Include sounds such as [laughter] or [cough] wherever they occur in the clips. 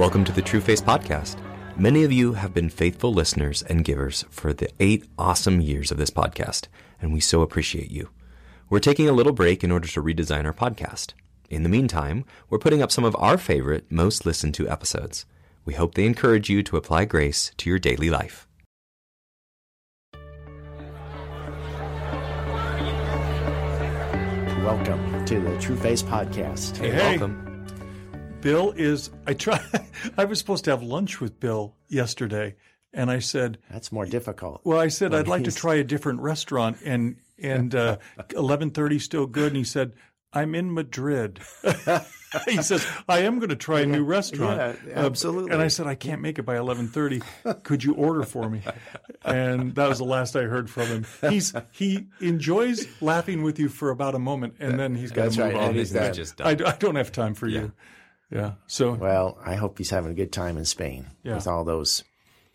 Welcome to the True Face Podcast. Many of you have been faithful listeners and givers for the eight awesome years of this podcast, and we so appreciate you. We're taking a little break in order to redesign our podcast. In the meantime, we're putting up some of our favorite, most listened to episodes. We hope they encourage you to apply grace to your daily life. Welcome to the True Face Podcast. Hey, Hey. welcome. Bill is. I try. [laughs] I was supposed to have lunch with Bill yesterday, and I said, That's more difficult. "Well, I said I'd like to try a different restaurant, and and uh, [laughs] eleven thirty still good." And he said, "I'm in Madrid." [laughs] he says, "I am going to try a new restaurant." Yeah, Uh, absolutely. and I said, "I can't make it by eleven thirty. Could you order for me?" And that was the last I heard from him. He's he enjoys laughing with you for about a moment, and then he's got That's to move right, on. and he's We're done. just I. I don't have time for you. Yeah. So Well, I hope he's having a good time in Spain Yeah. with all those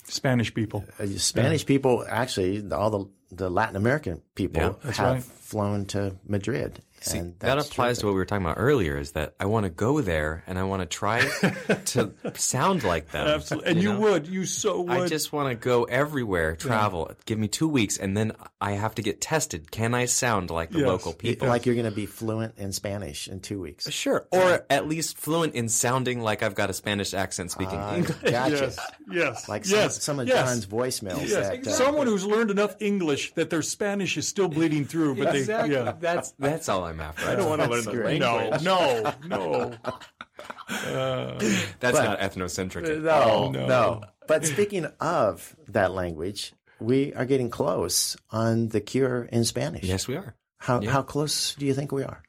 Spanish people. uh, Spanish people. Actually, all the the Latin American people Yeah, that's have right. flown to Madrid. See, and that that's applies to what we were talking about earlier is that I want to go there and I want to try [laughs] to sound like them. Absolutely. And you, know? would. You so would. I just want to go everywhere, travel. Give me two weeks, and then I have to get tested. Can I sound like the Yes. local people? like you're going to be fluent in Spanish in two weeks. Sure, or at least fluent in sounding like I've got a Spanish accent speaking Uh, English. gotcha. Yes. Yes. Like some, yes. some of yes. John's voicemails. Yes. That, uh, Someone who's learned enough English that their Spanish is still bleeding through, but Exactly. they yeah. That's that's all I'm after. I don't want to learn the language. No, no, no. [laughs] That's not ethnocentric. no, no. no, But speaking of that language, we are getting close on the cure in Spanish. Yes, we are. How how close do you think we are?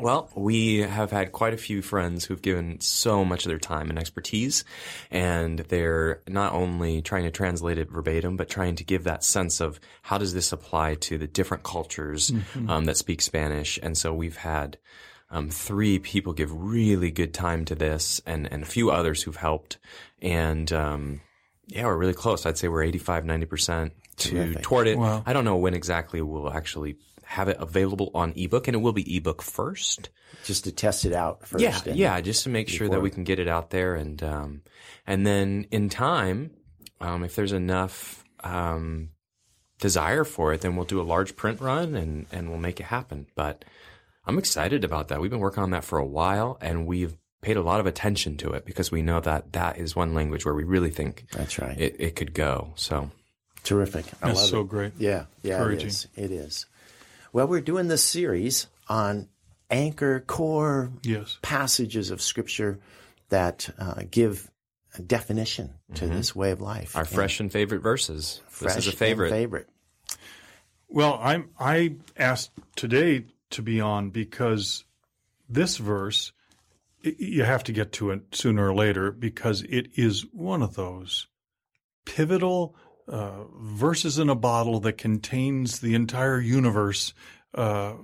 Well, we have had quite a few friends who've given so much of their time and expertise, and they're not only trying to translate it verbatim, but trying to give that sense of how does this apply to the different cultures um, that speak Spanish. And so we've had um, three people give really good time to this, and and a few others who've helped, and um, yeah, we're really close. I'd say we're 85, 90 percent to Terrific. toward it. Wow. I don't know when exactly we'll actually have it available on ebook, and it will be ebook first. Just to test it out first. Yeah, and- yeah, just to make sure that we can get it out there, and um, and then in time, um, if there's enough um, desire for it, then we'll do a large print run, and and we'll make it happen. But I'm excited about that. We've been working on that for a while, and we've paid a lot of attention to it because we know that that is one language where we really think That's right. it, it could go. So Terrific. I That's love so it. great. Yeah, yeah, it Encouraging. is. It is. Well, we're doing this series on anchor core Yes. passages of Scripture that uh, give a definition to this way of life. Mm-hmm. our fresh and favorite verses. Fresh this is a and favorite. favorite. Well, I'm I asked today to be on because this verse you have to get to it sooner or later because it is one of those pivotal uh, verses in a bottle that contains the entire universe uh,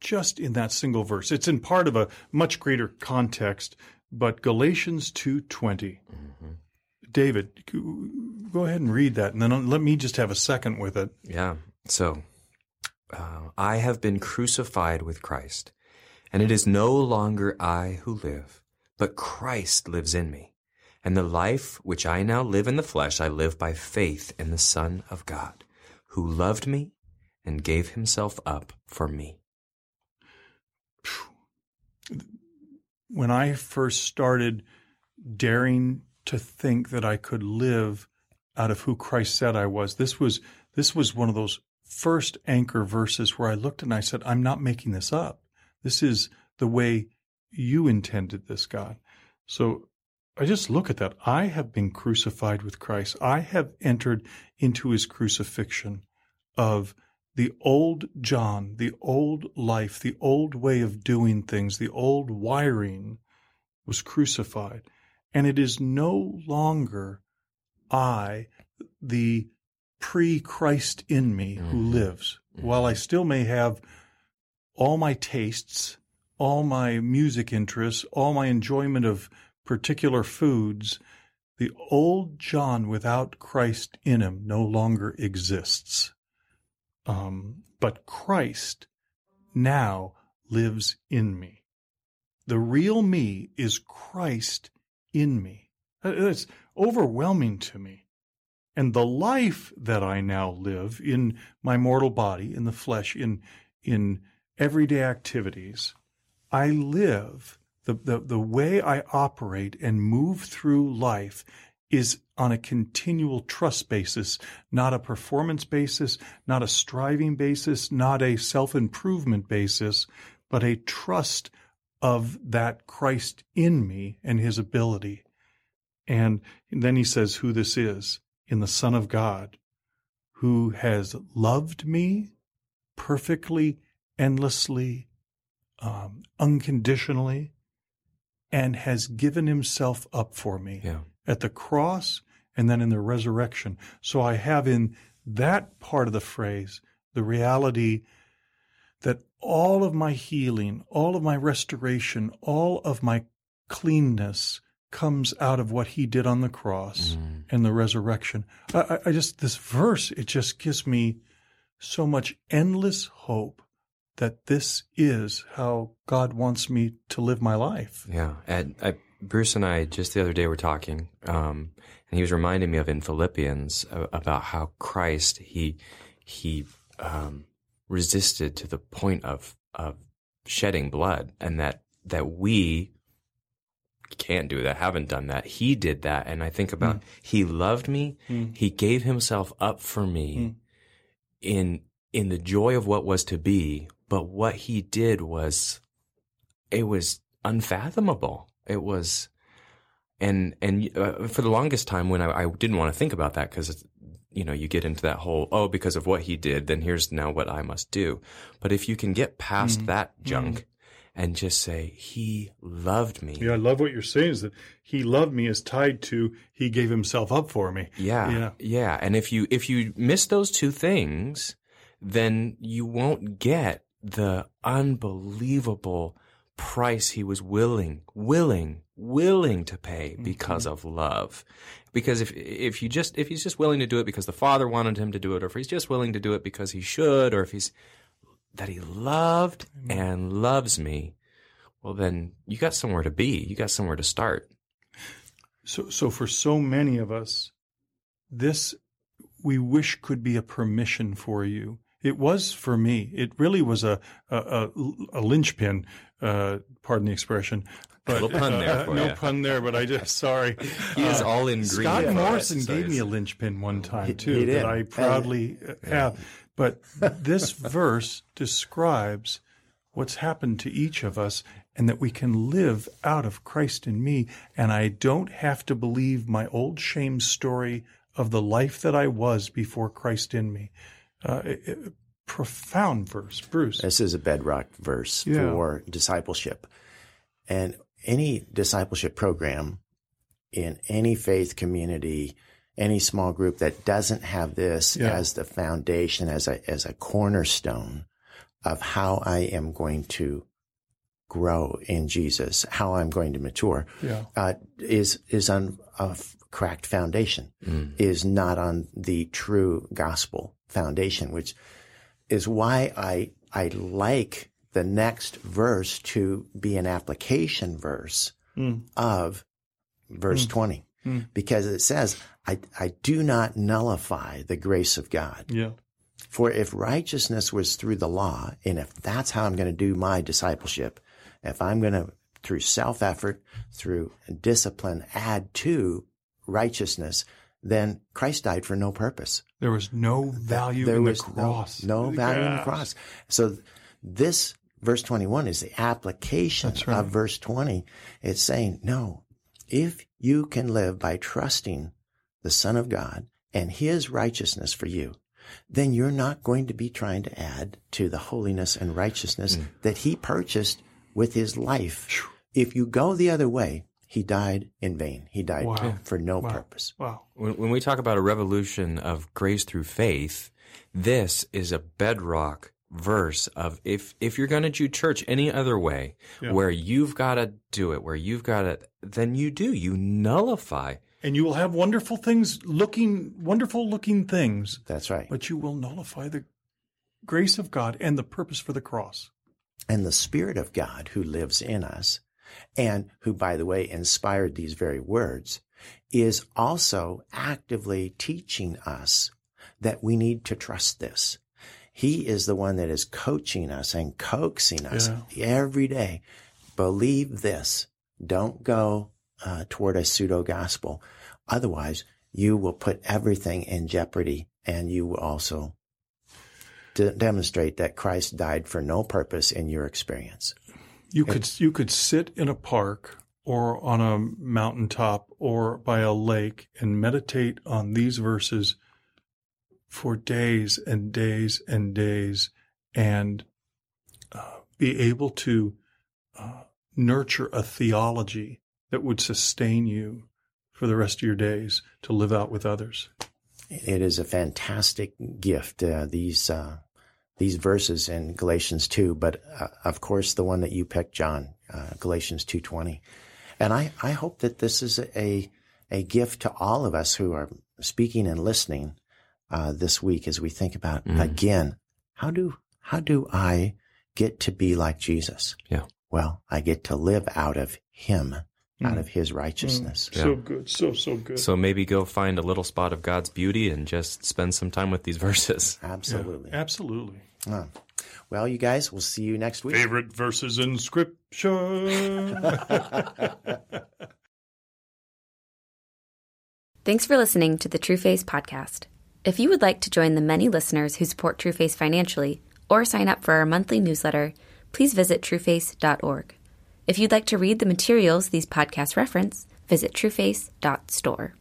just in that single verse. It's in part of a much greater context, but Galatians 2:20. David, go ahead and read that, and then let me just have a second with it. Yeah. So, uh, I have been crucified with Christ, and it is no longer I who live, but Christ lives in me. And the life which I now live in the flesh, I live by faith in the Son of God, who loved me and gave himself up for me. when I first started daring to think that I could live out of who Christ said I was, this was this was one of those first anchor verses where I looked and I said, I'm not making this up. This is the way you intended this, God. So I just look at that. I have been crucified with Christ. I have entered into his crucifixion of the old John, the old life, the old way of doing things, the old wiring was crucified. And it is no longer I, the pre Christ in me, who Mhm. lives. While I still may have all my tastes, all my music interests, all my enjoyment of particular foods, the old John without Christ in him no longer exists. Um, but Christ now lives in me. The real me is Christ in me. Uh, It's overwhelming to me. And the life that I now live in my mortal body, in the flesh, in in everyday activities, I live the, the, the way I operate and move through life is on a continual trust basis, not a performance basis, not a striving basis, not a self improvement basis, but a trust of that Christ in me and his ability. And then he says who this is in the Son of God, who has loved me perfectly, endlessly, um, unconditionally, and has given himself up for me Yeah. at the cross and then in the resurrection. So I have in that part of the phrase the reality that all of my healing, all of my restoration, all of my cleanness comes out of what he did on the cross Mm. and the resurrection. I, I- I just, this verse, it just gives me so much endless hope that this is how God wants me to live my life. Yeah, and I, Bruce and I just the other day were talking, um, and he was reminding me of in Philippians uh, about how Christ he he um, resisted to the point of of shedding blood, and that that we can't do that, haven't done that. He did that, and I think about he loved me, Mm. he gave himself up for me Mm. in in the joy of what was to be, but what he did was it was unfathomable. It was, and and uh, for the longest time when I, I didn't want to think about that because you know you get into that whole oh because of what he did then here's now what I must do. But if you can get past Mhm. that junk and just say he loved me, Yeah, I love what you're saying is that he loved me is tied to he gave himself up for me. Yeah, Yeah. yeah. And if you if you miss those two things, then you won't get the unbelievable price he was willing, willing, willing to pay mm-hmm. because of love. Because if if you just if he's just willing to do it because the father wanted him to do it, or if he's just willing to do it because he should, or if he's that he loved and loves me, well then you got somewhere to be. You got somewhere to start. So, so for so many of us, this we wish could be a permission for you. It was for me. It really was a a, a, a linchpin. Uh, pardon the expression. But, Little pun there uh, no ya. pun there, but I just [laughs] sorry. He is Uh, all in green. Scott green. Morrison gave me a linchpin one time too he that I proudly uh, have. But this verse describes what's happened to each of us and that we can live out of Christ in me. And I don't have to believe my old shame story of the life that I was before Christ in me. Uh, it- it- profound verse, Bruce. This is a bedrock verse Yeah. for discipleship. And any discipleship program in any faith community, any small group that doesn't have this Yeah. as the foundation, as a, as a cornerstone of how I am going to grow in Jesus, how I'm going to mature, Yeah. uh, is, is on a f- cracked foundation, is not on the true gospel foundation, which is why I I like the next verse to be an application verse Mm. of verse 20 Mm. because it says I I do not nullify the grace of God Yeah. for if righteousness was through the law and if that's how I'm going to do my discipleship if I'm going to through self effort through discipline add to righteousness then Christ died for no purpose There was no value there in the was cross. No, no value in the cross. So this verse 21 is the application right. of verse 20. It's saying, no, if you can live by trusting the Son of God and his righteousness for you, then you're not going to be trying to add to the holiness and righteousness Mm. that he purchased with his life. If you go the other way, he died in vain. He died Wow. for no Wow. purpose. Wow. When, when we talk about a revolution of grace through faith, this is a bedrock verse of if if you're going to do church any other way, Yeah. where you've got to do it, where you've got to, then you do you nullify. And you will have wonderful things looking, wonderful looking things, That's right. but you will nullify the grace of God and the purpose for the cross. and the Spirit of God who lives in us and who, by the way, inspired these very words, is also actively teaching us that we need to trust this. He is the one that is coaching us and coaxing us yeah. every day. Believe this. Don't go uh, toward a pseudo gospel. Otherwise, you will put everything in jeopardy and you will also de- demonstrate that Christ died for no purpose in your experience. You could you could sit in a park or on a mountaintop or by a lake and meditate on these verses for days and days and days and uh, be able to uh, nurture a theology that would sustain you for the rest of your days to live out with others. It is a fantastic gift. Uh, these uh, these verses in Galatians two, but uh, of course the one that you picked, John, uh, Galatians two twenty, and I I hope that this is a a gift to all of us who are speaking and listening uh, this week as we think about mm. again how do how do I get to be like Jesus? Yeah. Well, I get to live out of Him out mm. of his righteousness. Mm. So good. So, so good. So maybe go find a little spot of God's beauty and just spend some time with these [laughs] verses. [laughs] Absolutely. Yeah, absolutely. Well, you guys, we'll see you next week. Favorite verses in Scripture. [laughs] Thanks for listening to the True Face podcast. If you would like to join the many listeners who support True Face financially or sign up for our monthly newsletter, please visit trueface.org. If you'd like to read the materials these podcasts reference, visit trueface.store.